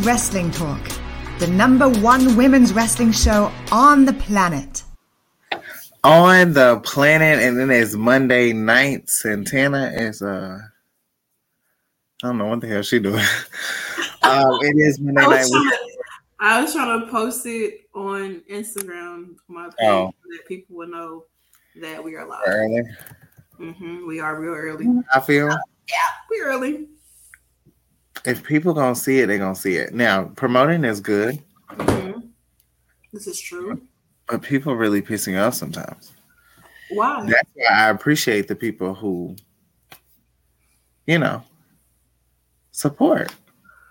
Women's Wrestling Talk, the number one women's wrestling show on the planet. on the planet, and then there's Monday night. Santana is uh, I don't know what the hell she doing. um, it is Monday I night. was, trying to, I was trying to post it on Instagram, my page, Oh. so that people will know that we are live. Early, hmm we are real early. I feel yeah, We early. If people gonna see it, they gonna see it. Now promoting is good, hmm This is true. but people really pissing off sometimes. Why? That's why I appreciate the people who, you know, support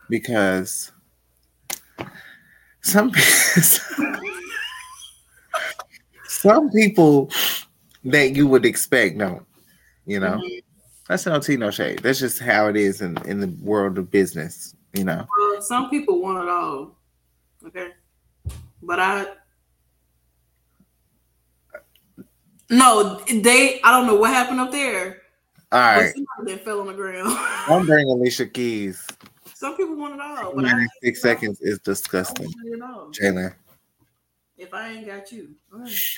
because some some people that you would expect don't, you know. Mhm. That's no tea, no shade. That's just how it is in, in the world of business, you know. Well, some people want it all. Okay. But I no, they I don't know what happened up there. All right, that fell on the ground. don't bring Alicia Keys. some people want it all. But I, Six seconds is disgusting. Jalen. If I ain't got you. all right.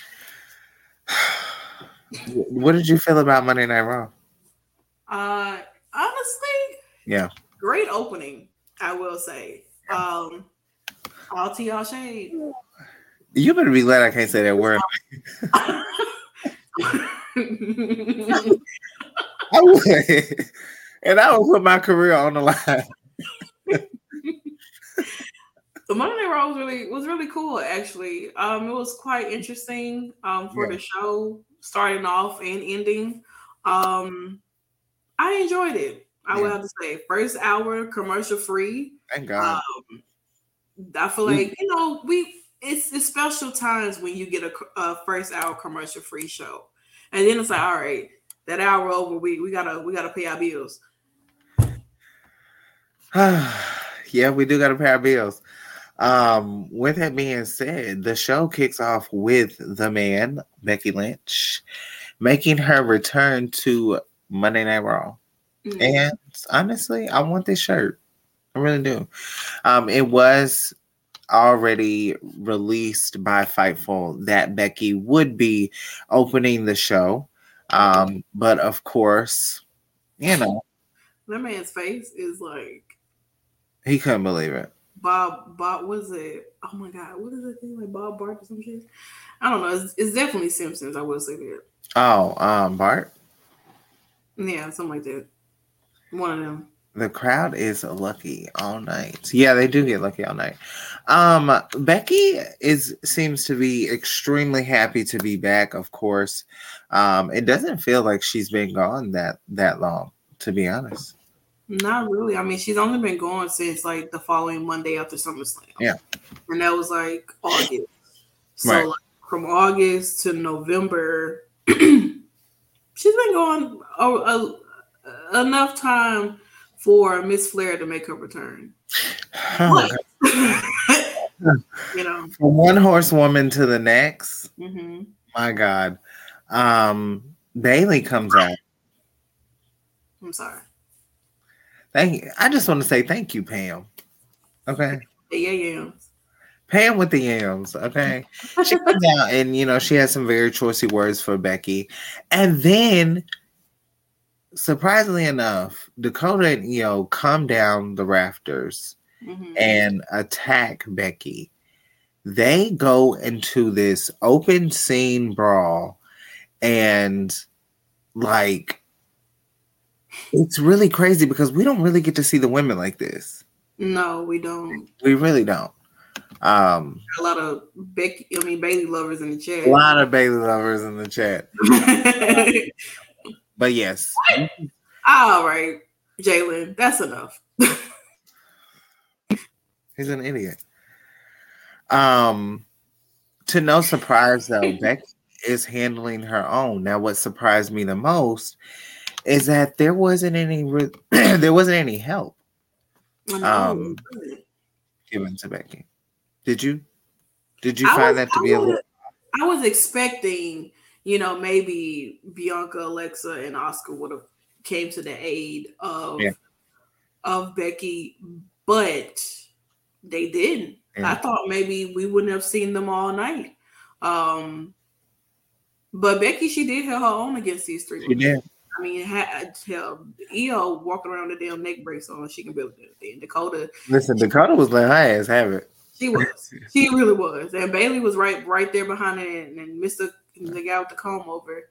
What did you feel about Monday Night Raw? Uh honestly, Yeah. great opening, I will say. Um all to y'all shade. You better be glad I can't say that word. I would. And I would put my career on the line. The Monday Raw was really was really cool actually. Um, it was quite interesting um for Yeah. the show starting off and ending. Um, I enjoyed it. I would Yeah. have to say first hour commercial free. Thank God. Um, I feel like you know we it's it's special times when you get a, a first hour commercial free show, and then it's like all right that hour over we we gotta we gotta pay our bills. yeah, we do got to pay our bills. Um, with that being said, the show kicks off with the man, Becky Lynch, making her return to Monday Night Raw. Mm. And honestly, I want this shirt. I really do. Um, it was already released by Fightful that Becky would be opening the show. Um, but of course, you know, That man's face is like he couldn't believe it. Bob Bob was it? Oh my god, what is that thing like Bob Bart or some shit? I don't know. It's, it's definitely Simpsons. I will say that. Oh, um, Bart, Yeah, something like that. One of them. the crowd is lucky all night. Yeah, they do get lucky all night. Um, Becky is seems to be extremely happy to be back. Of course, um, it doesn't feel like she's been gone that that long, to be honest. Not really. I mean, she's only been gone since like the following Monday after SummerSlam. Yeah. and that was like August. So Right. like, from August to November. she's been going a, a, enough time for Miss Flair to make her return. But, you know, From one horsewoman to the next. hmm My God. Um, Bayley comes out. I'm sorry. Thank you. I just want to say thank you, Pam. Okay. Yeah, yeah. Pam with the yams, okay. She comes out and you know she has some very choicy words for Becky, and then surprisingly enough, Dakota and Io come down the rafters hmm and attack Becky. They go into this open scene brawl, and like it's really crazy because we don't really get to see the women like this. No, we don't. We really don't. Um, A lot of Becky, I mean Bayley lovers in the chat. a lot of Bayley lovers in the chat, but yes, All right, Jalen, that's enough. he's an idiot. Um, to no surprise though, Becky is handling her own. Now, what surprised me the most is that there wasn't any re- there wasn't any help Um, given to Becky. Did you? Did you I find was- that to I be a little? I was expecting, you know, maybe Bianca, Alexa, and Asuka would have came to the aid of Yeah. of Becky, but they didn't. Yeah. I thought maybe we wouldn't have seen them all night. Um, but Becky, she did have her own against these three. She did. I mean, had hell, Io walking around the damn neck brace on, she can build anything. Dakota, Listen, Dakota was letting her ass have it. She was, she really was, and Bayley was right, right there behind it, and, and Mister the guy with the comb over,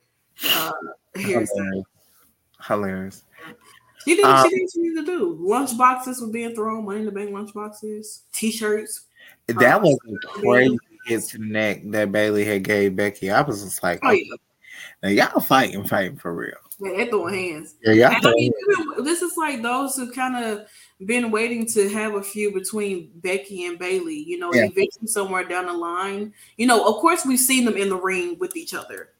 uh. Hilarious. Hilarious. She did, Um, she did what she needed to do. Lunch boxes were being thrown, money in the bank lunch boxes, t-shirts. That was a crazy hit to the neck that Bayley had gave Becky. I was just like, Oh yeah, now y'all fighting, fighting for real. yeah they're throwing hands. Yeah, y'all And I mean, even- this is like those who kind of been waiting to have a feud between Becky and Bayley. You know, Yeah. eventually somewhere down the line. You know, of course, we've seen them in the ring with each other.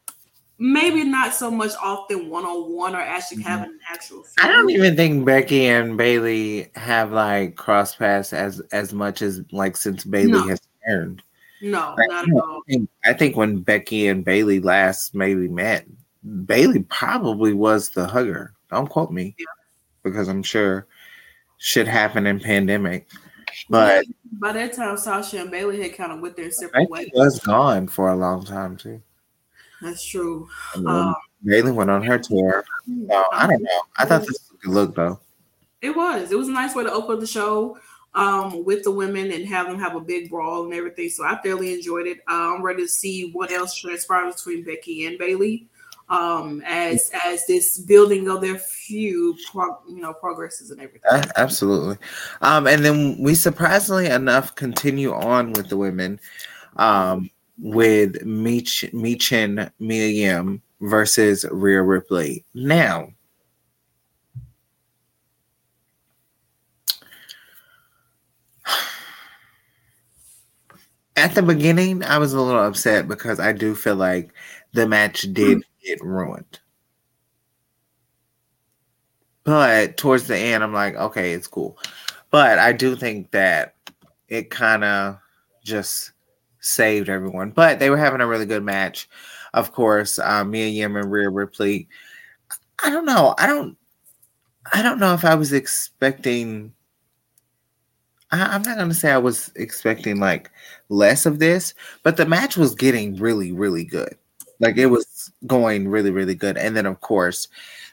Maybe not so much often one on one or actually Mhm. having an actual. I don't even think Becky and Bayley have like cross paths as as much as like since Bayley No. has turned. No, Like, not I at all. think- I think when Becky and Bayley last maybe met, Bayley probably was the hugger. Don't quote me, Yeah. because I'm sure shit happened in pandemic. But by that time, Sasha and Bayley had kind of went their separate ways. was gone for a long time too. That's true. Um, Bayley went on her tour. So I don't know. I thought this was a good look though. It was. It was a nice way to open the show um, with the women and have them have a big brawl and everything. So I thoroughly enjoyed it. Uh, I'm ready to see what else transpires between Becky and Bayley um, as as this building of their feud, prog- you know, progresses and everything. A- Absolutely. Um, and then we surprisingly enough continue on with the women um, with Meech, Michin Mia Yim versus Rhea Ripley. Now, at the beginning, I was a little upset because I do feel like the match did get ruined. But towards the end, I'm like, okay, it's cool. But I do think that it kind of just saved everyone. But they were having a really good match. Of course, uh, Mia Yim and Rhea Ripley. I don't know. I don't. I don't know if I was expecting. I, I'm not gonna say I was expecting like less of this, but the match was getting really, really good. Like it was going really, really good. And then of course,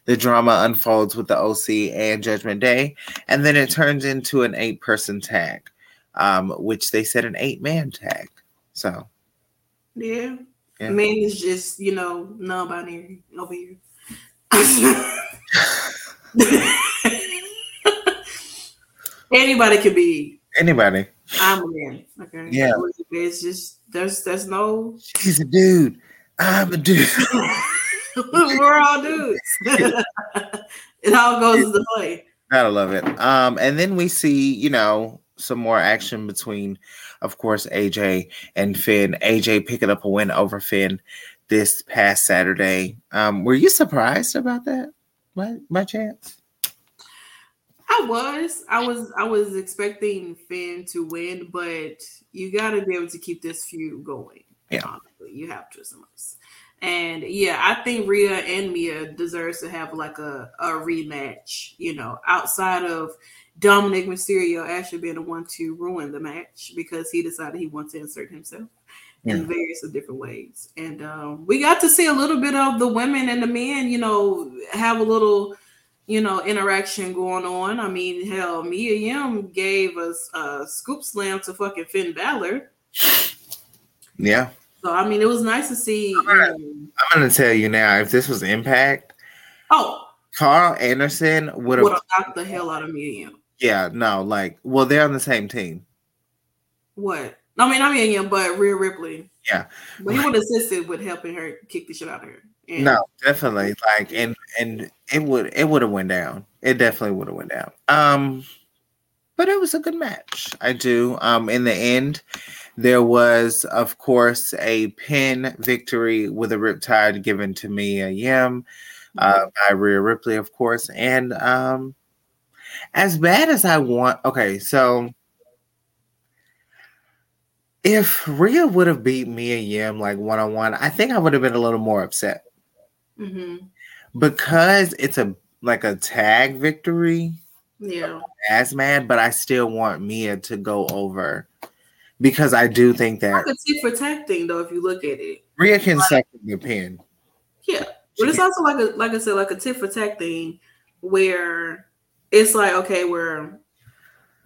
the drama unfolds with the OC and Judgment Day, and then it turns into an eight-person tag, um, which they said an eight-man tag. So Yeah. Yeah. Man is just, you know, non-binary over here. Anybody can be. anybody, I'm a man. Okay. Yeah. It's just there's there's no she's a dude. I'm a dude. we're all dudes. it all goes into play. Gotta love it. Um, and then we see, you know, some more action between, of course, AJ and Finn. AJ picking up a win over Finn this past Saturday. Um, were you surprised about that? By, by chance? I was, I was, I was expecting Finn to win, but you got to be able to keep this feud going. Yeah. honestly. you have to sometimes. And yeah, I think Rhea and Mia deserves to have like a, a rematch. You know, outside of Dominic Mysterio actually being the one to ruin the match because he decided he wants to insert himself Yeah. in various different ways. And um, we got to see a little bit of the women and the men, you know, have a little, you know, interaction going on. I mean, hell, Mia Yim gave us a scoop slam to fucking Finn Balor. Yeah. So I mean, it was nice to see. you know- I'm gonna tell you now, if this was Impact, oh, Karl Anderson would have knocked the hell out of Yim. yeah, no, like well, they're on the same team. What? I mean, I mean, yeah, but Rhea Ripley. Yeah. But he would have assisted with helping her kick the shit out of her. And No, definitely. Like and and it would it would have went down. It definitely would have went down. Um but it was a good match. I do. Um in the end, there was of course a pin victory with a riptide given to Mia Yim uh by Rhea Ripley, of course. And um as bad as I want okay, so if Rhea would have beat Mia Yim like one on one, I think I would have been a little more upset Mhm. because it's a like a tag victory Yeah. as mad, but I still want Mia to go over because I do think that Like a tit for tat thing, though, if you look at it. Rhea can suck the pin. Yeah. But it's also like a like I said, like a tit for tat thing where it's like, okay, where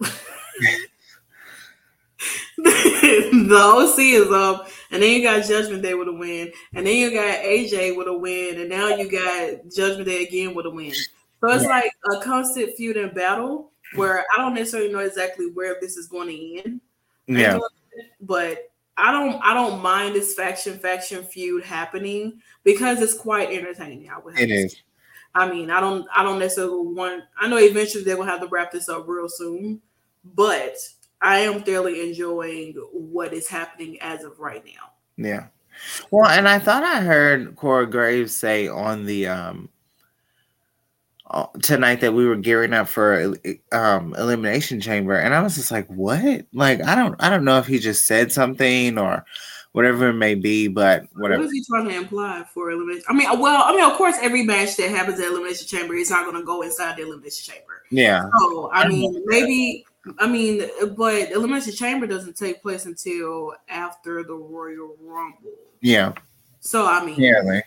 the OC is up, and then you got Judgment Day with a win, and then you got AJ with a win, and now you got Judgment Day again with a win. So it's Yeah. like a constant feud and battle where I don't necessarily know exactly where this is going to end. Yeah, but I don't I don't mind this faction faction feud happening because it's quite entertaining. I would have it to is. I mean, I don't I don't necessarily want I know eventually they will have to wrap this up real soon, but I am thoroughly enjoying what is happening as of right now. Yeah. Well, and I thought I heard Corey Graves say on the um tonight that we were gearing up for um elimination chamber and I was just like, "What?" Like I don't I don't know if he just said something or whatever it may be, but whatever. What is he trying to imply for elimination? I mean, well, I mean, of course, every match that happens at elimination chamber is not going to go inside the elimination chamber. Yeah. So I mean, maybe I mean, but elimination chamber doesn't take place until after the Royal Rumble. Yeah. So I mean, Apparently.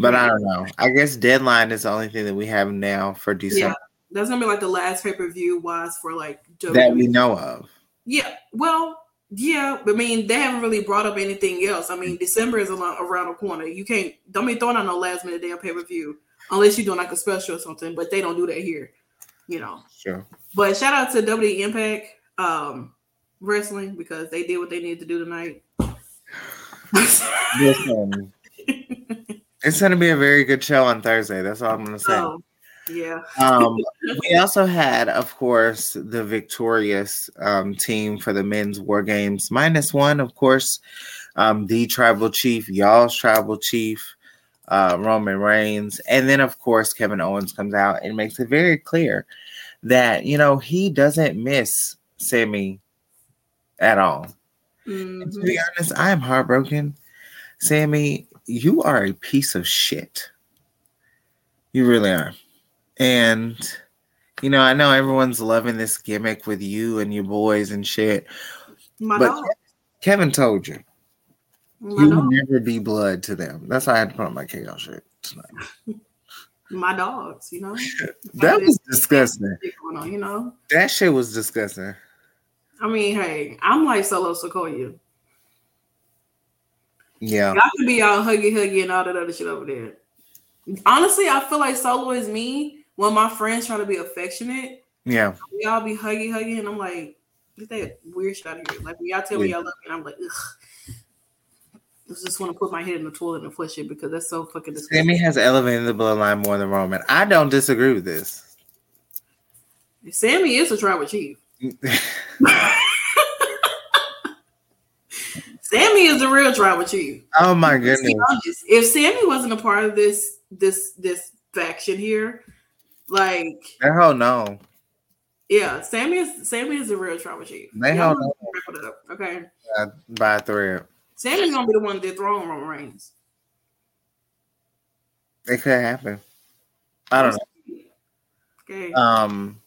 But I don't know. I guess deadline is the only thing that we have now for December. yeah, that's gonna be like the last pay per view was for like that we know of. Yeah, well, yeah, but I mean, they haven't really brought up anything else. I mean, December is around, around the corner. You can't don't be throwing out no last minute damn pay per view unless you're doing like a special or something. But they don't do that here, you know. Sure. But shout out to WWE Impact um, Wrestling because they did what they needed to do tonight. Listen, it's going to be a very good show on Thursday. That's all I'm going to say. so, yeah, Um, we also had, of course, the victorious um, team for the men's war games, minus one, of course, um, the tribal chief, y'all's tribal chief, uh, Roman Reigns. And then, of course, Kevin Owens comes out and makes it very clear that, you know, he doesn't miss Sammy at all. And to be honest, I am heartbroken. Sammy, you are a piece of shit. You really are. And you know, I know everyone's loving this gimmick with you and your boys and shit. my but dog, Kevin told you my you will never be blood to them. That's why I had to put on my chaos shirt tonight. my dogs. You know, That was disgusting. On, you know. That shit was disgusting. I mean, hey, I'm like Solo Sikoa. Yeah. Y'all could be all huggy huggy and all that other shit over there. Honestly, I feel like Solo is me when my friends try to be affectionate. Yeah. We all be huggy huggy, and I'm like, get that weird shit out of here. Like when y'all tell me Yeah. y'all love me, and I'm like, ugh. I just want to put my head in the toilet and flush it because that's so fucking disgusting. Sammy has elevated the bloodline more than Roman. I don't disagree with this. Sammy is a tribal chief. Sammy is the real tribal chief. oh my goodness. honest. If Sammy wasn't a part of this this this faction here, like hell no. yeah, Sammy is Sammy is the real tribal chief. They hell no. wrap it up, okay. Uh, by a thread. Sammy's gonna be the one that dethrone Roman Reigns. It could happen. I don't know. Okay. Um,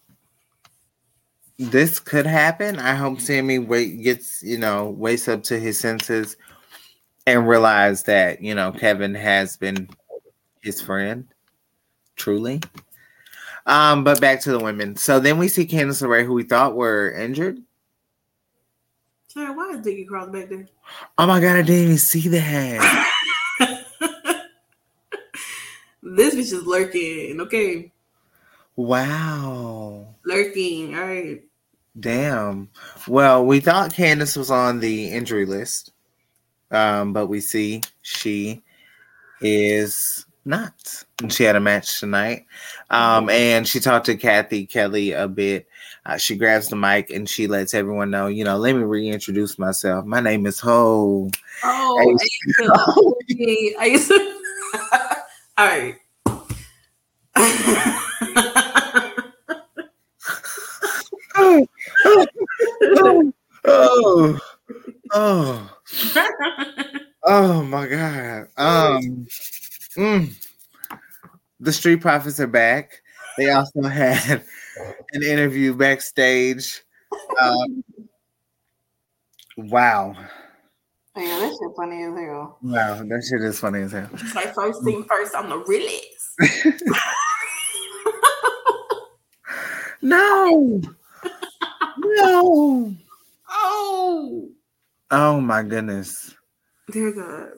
this could happen. I hope Sammy wait gets you know wakes up to his senses and realize that you know Kevin has been his friend, truly. Um, but back to the women. So then we see Candice LeRae, who we thought were injured. Sorry, why is Nikki Cross back there? Oh my god, I didn't even see that. this bitch is lurking. Okay, wow. lurking. All right. Damn. Well, we thought Candice was on the injury list, um, but we see she is not. And She had a match tonight, um, and she talked to Cathy Kelley a bit. Uh, she grabs the mic and she lets everyone know, you know, let me reintroduce myself. My name is Ho. Oh, I used to, okay, I used to. All right. oh, oh, oh, oh my god. Um, mm. the Street Profits are back. They also had an interview backstage. Um, wow, Man, that shit funny as hell. wow, that shit is funny as hell. It's like first thing first, I'm the realest. No, no. Oh, Oh my goodness. dear God.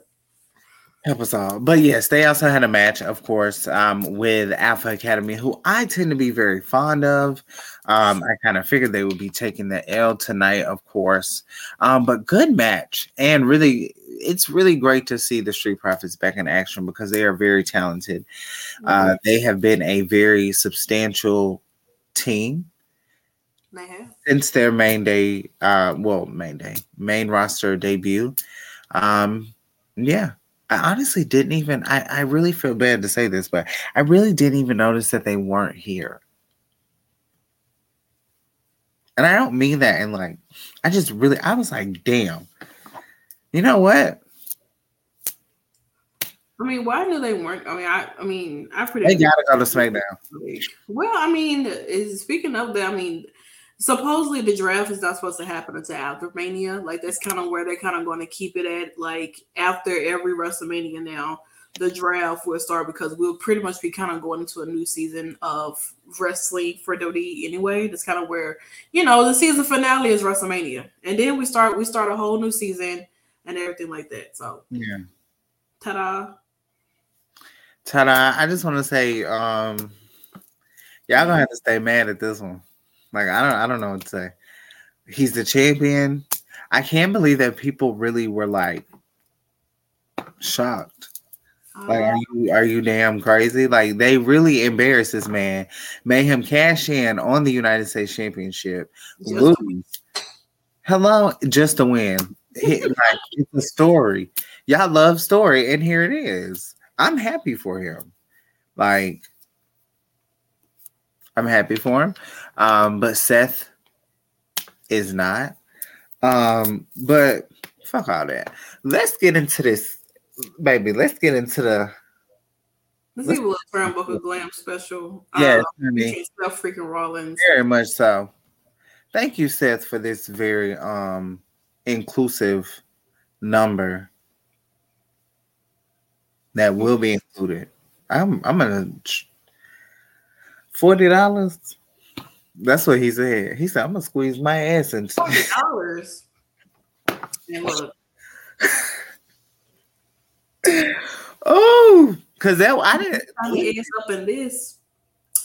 Help us all. But yes, they also had a match, of course, um, with Alpha Academy, who I tend to be very fond of. Um, I kind of figured they would be taking the L tonight, of course. Um, but good match. And really, it's really great to see the Street Profits back in action because they are very talented. Uh, they have been a very substantial team Man. Since their main day, uh, well, main day, main roster debut. Um, yeah, I honestly didn't even. I I really feel bad to say this, but I really didn't even notice that they weren't here. And I don't mean that in like. I just really. I was like, damn. You know what? I mean, why do they weren't? I mean, I, I mean, I pretty. They gotta go to SmackDown. Well, I mean, is speaking of that, I mean, supposedly the draft is not supposed to happen until after Mania. Like that's kind of where they're kind of going to keep it at. Like after every WrestleMania now, the draft will start because we'll pretty much be kind of going into a new season of wrestling for WWE anyway. That's kind of where you know the season finale is WrestleMania, and then we start we start a whole new season and everything like that. So, Yeah. ta-da! Ta-da! I just want to say, um, y'all gonna have to stay mad at this one. Like I don't, I don't know what to say. He's the champion. I can't believe that people really were like shocked. Like, are oh. you are you damn crazy? Like they really embarrassed this man, made him cash in on the United States Championship, lose. Hello, just a win. Hit- like it's a story. Y'all love story, and here it is. I'm happy for him. Like I'm happy for him. Um, but Seth is not. Um, but fuck all that. Let's get into this, baby. Let's get into the Let's see what Turnbuckle Glam special. Yes, uh, featuring Seth freaking Rollins. very much so. Thank you, Seth, for this very um inclusive number that will be included. I'm I'm gonna forty dollars. That's what he said. He said, "I'm gonna squeeze my ass into." Forty dollars. Oh, cause that I didn't. I'm ass up in this.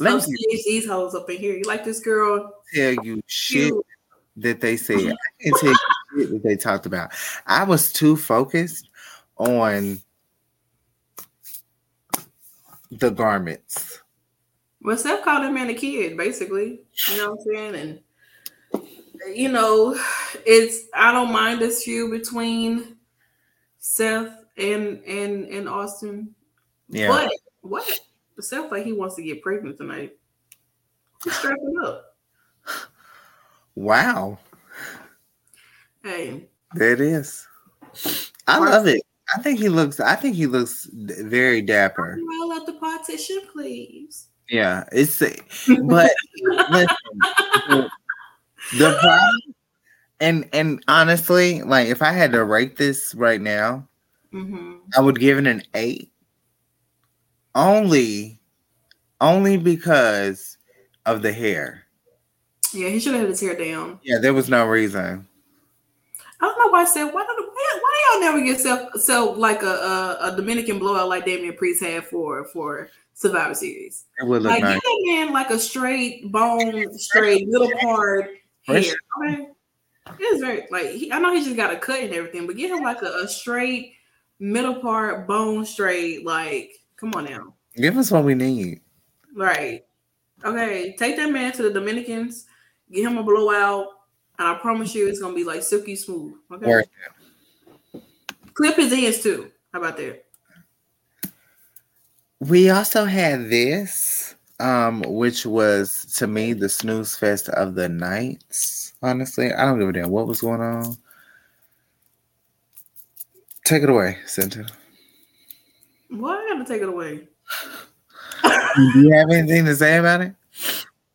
Let I'm these hoes up in here. You like this girl? tell you shit Cute. that they said. I can't tell you shit that they talked about. I was too focused on the garments. Well, Seth called him man a kid, basically. You know what I'm saying? And you know, it's I don't mind this feud between Seth and and and Austin. Yeah. But what? Seth like he wants to get pregnant tonight. He's strapping up. Wow. Hey, There it is. I love it. I think he looks. I think he looks very dapper. roll out the partition, please. Yeah, it's. But listen, the, problem, and and honestly, like if I had to rate this right now, hmm I would give it an eight. Only, only because of the hair. Yeah, he should have had his hair down. Yeah, there was no reason. I don't know why I said why don't why, why do y'all never get self so like a, a a Dominican blowout like Damian Priest had for for Survivor Series? It would look Like nice. give that man like a straight bone, straight middle part hair. Okay, it's very like he, I know he just got a cut and everything, but give him like a, a straight middle part bone straight. Like, come on now, Give us what we need. right? Okay, take that man to the Dominicans, get him a blowout, and I promise you, it's gonna be like silky smooth. Okay, clip his ends too. How about that? We also had this, um, which was to me the snooze fest of the nights. Honestly, I don't give a damn what was going on. Take it away, Cynthia. Why I gotta take it away? Do you have anything to say about it?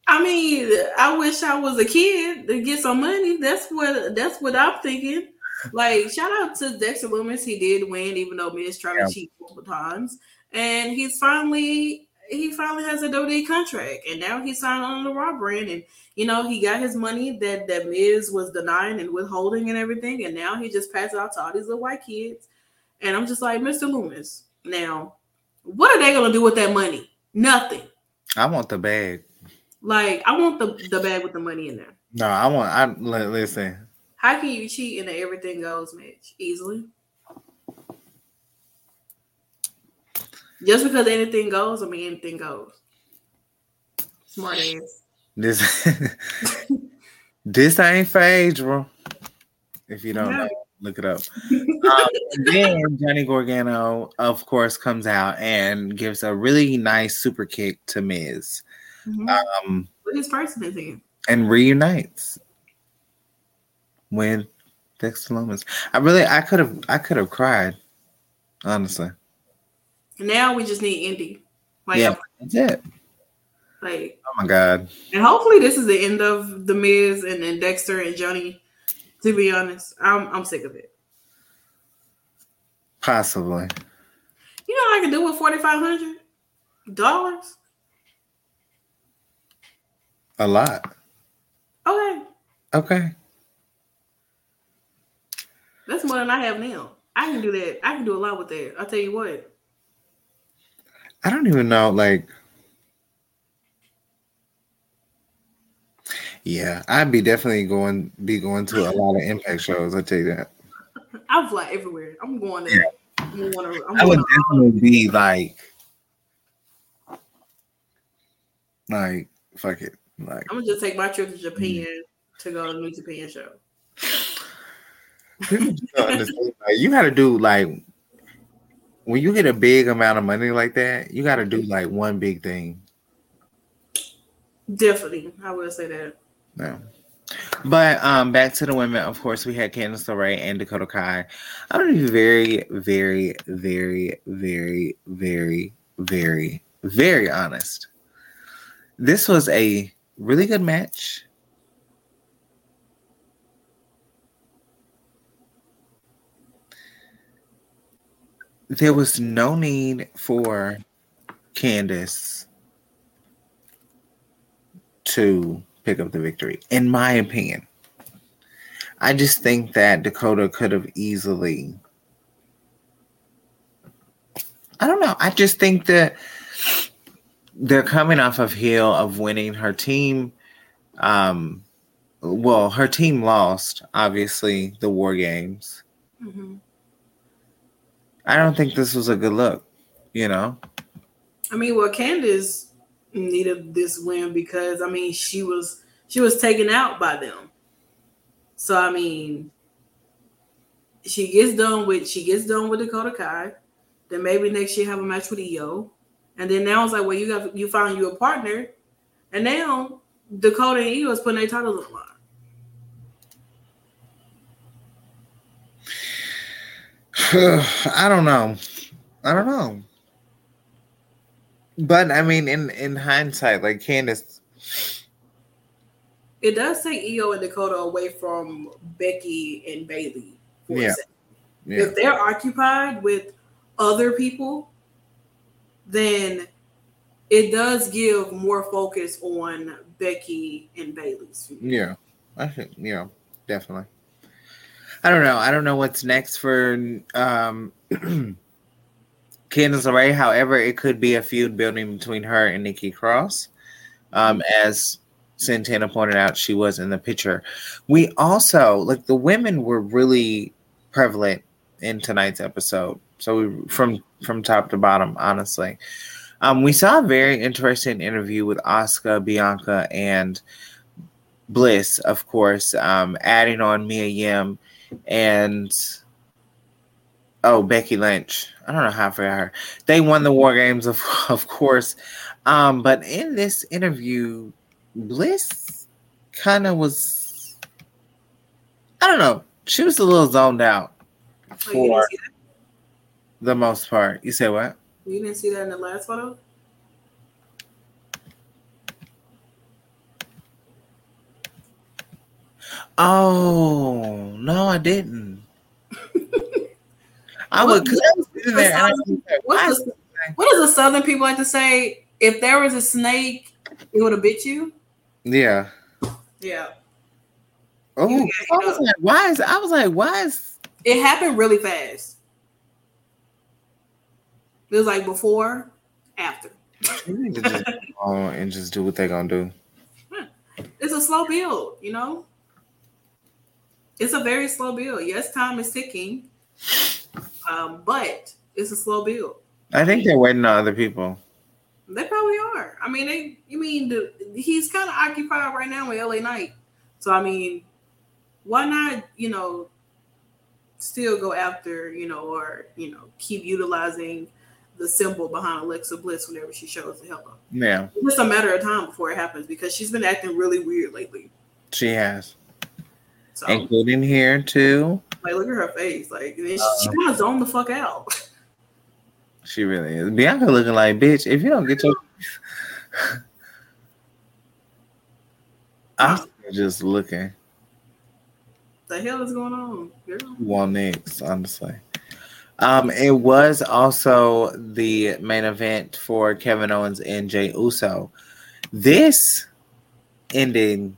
I mean, I wish I was a kid to get some money. That's what that's what I'm thinking. Like, shout out to Dexter Lumis. He did win, even though Miz tried Yeah. to cheat multiple times. And he's finally he finally has a WWE contract. And now he's signed on the Raw brand. And you know, he got his money that that Miz was denying and withholding and everything. And now he just passed it out to all these little white kids. And I'm just like, Mr. Lumis, now what are they gonna do with that money? Nothing. I want the bag. Like, I want the, the bag with the money in there. No, I want. I li- listen. How can you cheat in an everything goes match easily? Just because anything goes, I mean anything goes. Smart ass. This this ain't for age, bro. If you don't No. know, look it up. Um, then Johnny Gargano, of course, comes out and gives a really nice super kick to Miz, Mhm. um, What his person is in. and reunites with Dexter Lumis. I really, I could have, I could have cried, honestly. Now we just need Indy. Like, yeah, that's it. like, Oh my god. and hopefully this is the end of the Miz and, and Dexter and Johnny. To be honest, I'm I'm sick of it. Possibly. You know what I can do with forty five hundred dollars? A lot. Okay, Okay. that's more than I have now. I can do that. I can do a lot with that. I'll tell you what. I don't even know, like. Yeah, I'd be definitely going be going to a lot of impact shows. I tell you that. I'll fly everywhere. I'm going there. I'm going to, I'm I would to, definitely be like, like fuck it, like I'm gonna just take my trip to Japan mm. to go to the New Japan show. people just don't understand, like, you got to do like when you get a big amount of money like that, you got to do like one big thing. Definitely, I will say that. No. But um back to the women, of course, we had Candice LeRae and Dakota Kai. I'm gonna be very, very, very, very, very, very, very honest. This was a really good match. There was no need for Candice to pick up the victory, in my opinion. I just think that Dakota could have easily. I don't know. I just think that they're coming off of heel of winning her team. Um, well, her team lost, obviously, the war games. hmm I don't think this was a good look, you know? I mean, well, Candice needed this win because I mean she was she was taken out by them. So I mean, she gets done with she gets done with Dakota Kai. Then maybe next year have a match with Io, and then now it's like, well, you got you found you a partner, and now Dakota and Io is putting their titles on the line. I don't know. I don't know. But I mean, in in hindsight, like Candice, It does take Io and Dakota away from Becky and Bayley. For Yeah. yeah, If they're occupied with other people, then it does give more focus on Becky and Bayley's. yeah, I think, yeah, definitely. I don't know. I don't know what's next for um Candice LeRae. However, it could be a feud building between her and Nikki Cross. Um, as Santana pointed out, she was in the picture. We also like the women were really prevalent in tonight's episode. So we from from top to bottom, honestly. Um, we saw a very interesting interview with Asuka, Bianca, and Bliss, of course, um, adding on Mia Yim and oh Becky Lynch. I don't know how I forgot her. They won the War Games, of of course. Um, but in this interview, Bliss kind of was. I don't know. She was a little zoned out Oh, for that? the most part. You say what? you didn't see that in the last photo? Oh no, I didn't. I would. Cause I was sitting there and I was like, What's what does the Southern people like to say? If there was a snake, it would have bit you. yeah. Yeah, Oh, Yeah, I was like, why is? I was like, why is? it happened really fast. It was like before, after. You need to just and just do what they're gonna do. It's a slow build, you know. It's a very slow build. Yes, time is ticking, um, but it's a slow build. I think they're waiting on other people. They probably are. I mean, they. You mean the, he's kind of occupied right now with LA Knight, so I mean, why not? You know, still go after you know, or you know, keep utilizing the symbol behind Alexa Bliss whenever she shows the hello. Yeah, It's just a matter of time before it happens because she's been acting really weird lately. she has, So, including here too. like, look at her face. Like, then she, Uh. she kind of zoned the fuck out. She really is. Bianca looking like bitch. If you don't get your, I'm just looking. the hell is going on, girl? Well, next, honestly. Um, it was also the main event for Kevin Owens and Jey Uso. This ended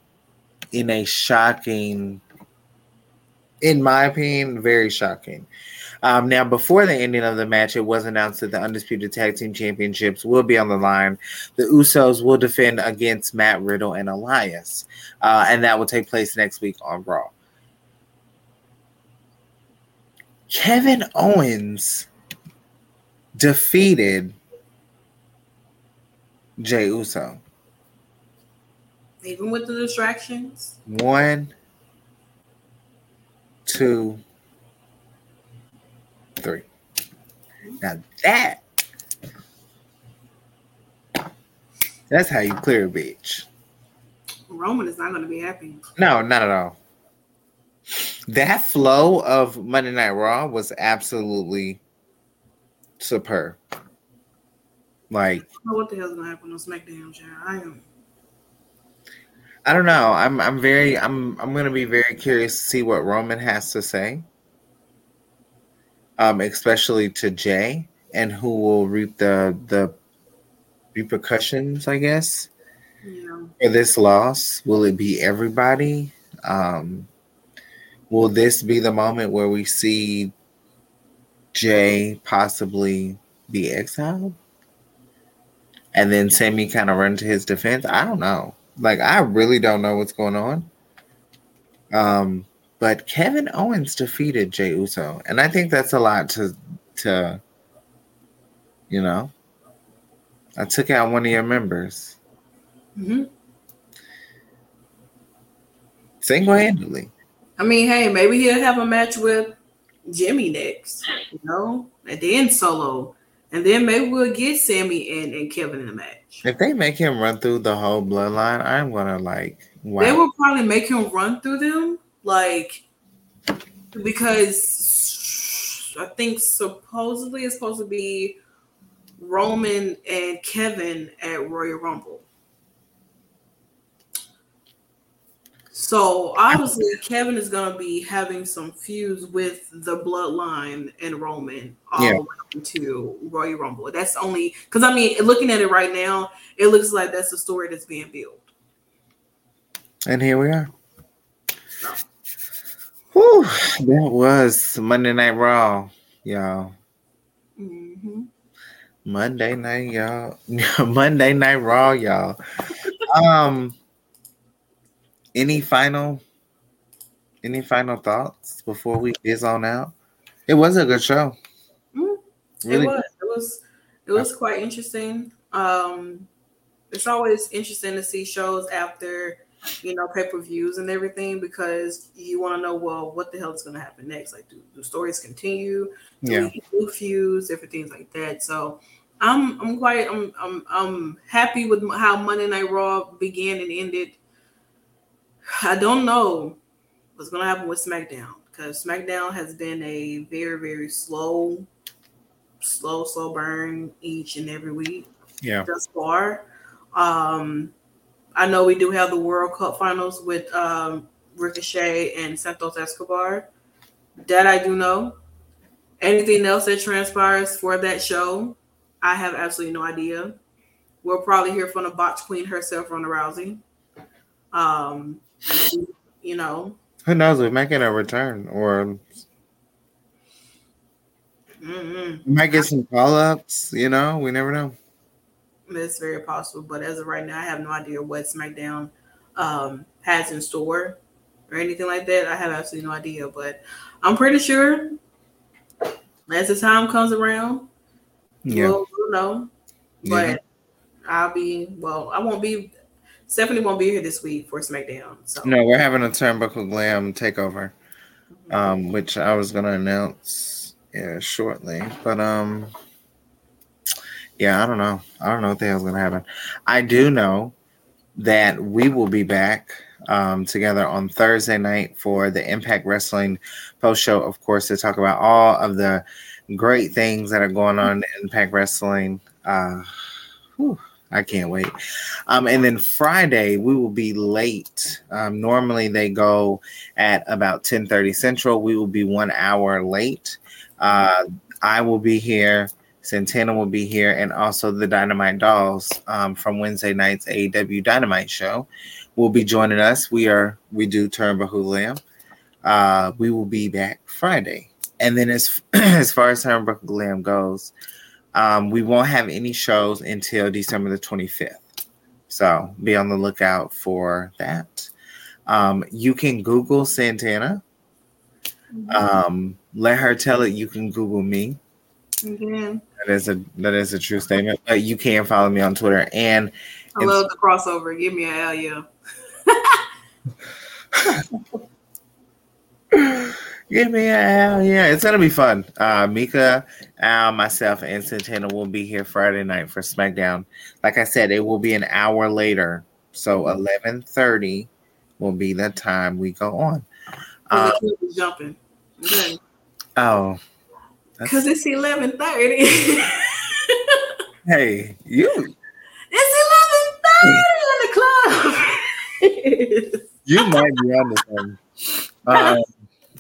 in a shocking, in my opinion, very shocking. Um, now, before the ending of the match, it was announced that the Undisputed Tag Team Championships will be on the line. The Usos will defend against Matt Riddle and Elias, uh, and that will take place next week on Raw. Kevin Owens defeated Jey Uso. Even with the distractions, One, two, three. Now that that's how you clear a bitch. Roman is not going to be happy. No, not at all. That flow of Monday Night Raw was absolutely superb. Like I don't know what the hell's to happen on SmackDown, child. I am. I don't know. I'm I'm very I'm I'm gonna be very curious to see what Roman has to say. Um, especially to Jey and who will reap the the repercussions, I guess, Yeah. for this loss. Will it be everybody? Um will this be the moment where we see Jey possibly be exiled? And then Sammy kind of run to his defense. I don't know. Like I really don't know what's going on. Um, but Kevin Owens defeated Jey Uso, and I think that's a lot to to you know. I took out one of your members hmm single handedly. I mean, hey, maybe he'll have a match with Jimmy next, you know, and then Solo, and then maybe we'll get Sami and, and Kevin in the match. If they make him run through the whole bloodline, I'm gonna like. Wow. They will probably make him run through them, like because I think supposedly it's supposed to be Roman and Kevin at Royal Rumble. So obviously, Kevin is going to be having some feuds with the Bloodline and Roman all Yeah. the way to Royal Rumble. That's only because I mean, looking at it right now, it looks like that's the story that's being built. And here we are. Whew, that was Monday Night Raw, y'all. Mm-hmm. Monday night, y'all. Monday Night Raw, y'all. Um, any final, any final thoughts before we is on out? It was a good show. Mhm. Really, It was. It was. It was quite interesting. Um, it's always interesting to see shows after you know pay per views and everything because you want to know well what the hell is going to happen next. Like, do, do stories continue? Do yeah. new feuds, different things like that. So. I'm I'm quite I'm I'm I'm happy with how Monday Night Raw began and ended. I don't know what's gonna happen with SmackDown because SmackDown has been a very very slow slow, slow burn each and every week Yeah. thus far. Um, I know we do have the World Cup finals with um, Ricochet and Santos Escobar. That I do know. Anything else that transpires for that show, I have absolutely no idea. We'll probably hear from the botch queen herself, Ronda Rousey. Um, you know, Who knows? We're making a return, or mm-mm. we might get some call ups. You know, we never know. It's very possible, but as of right now, I have no idea what SmackDown um, has in store or anything like that. I have absolutely no idea, but I'm pretty sure as the time comes around, Yeah. we'll, we'll know. Yeah. But I'll be well. I won't be. Stephanie won't be here this week for SmackDown. So No, we're having a Turnbuckle Glam takeover, um, which I was gonna announce yeah, shortly. But um, yeah, I don't know. I don't know what the hell's gonna happen. I do know that we will be back um, together on Thursday night for the Impact Wrestling post show, of course, to talk about all of the great things that are going on in Impact Wrestling. Uh, whew, I can't wait. Um, and then Friday we will be late. Um, normally they go at about ten thirty Central. We will be one hour late. Uh, I will be here. Santana will be here, and also the Dynamite Dolls um, from Wednesday night's AEW Dynamite show will be joining us. We are we do Turnbuckle Glam. Uh, we will be back Friday, and then as as far as Turnbuckle Glam goes, um, we won't have any shows until December the twenty fifth. So be on the lookout for that. Um, you can Google Santana. Um, let her tell it. You can Google me. again, That is a that is a true statement. But you can follow me on Twitter and I love the crossover. Give me a hell yeah. give me a hell yeah. It's gonna be fun. Uh, Mika, Al, myself, and Santana will be here Friday night for SmackDown. Like I said, it will be an hour later, so eleven thirty will be the time we go on. Uh, The kid was jumping. Okay. oh, Cause it's eleven thirty. hey, you It's eleven thirty in the club. you might be on the one. Um,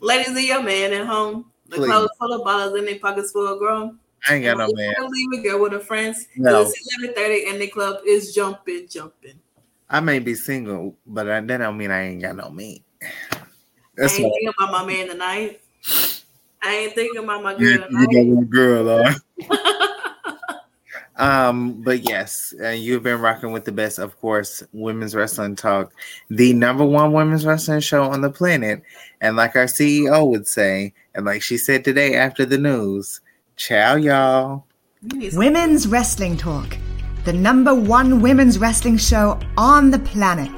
Ladies and your man at home. The Please. clothes full of bottles in their pockets full of grown. I ain't got no man. Leave a girl with her friends. No. It's eleven thirty and the club is jumping, jumping. I may be single, but I, that don't mean I ain't got no man. I That's ain't what thinking about my man tonight. I ain't thinking about my girl you tonight. got a girl on. Um, but yes, uh, you've been rocking with the best, of course, women's wrestling talk, the number one women's wrestling show on the planet. And like our CEO would say, and like she said today after the news, ciao, y'all. Women's Wrestling Talk, the number one women's wrestling show on the planet.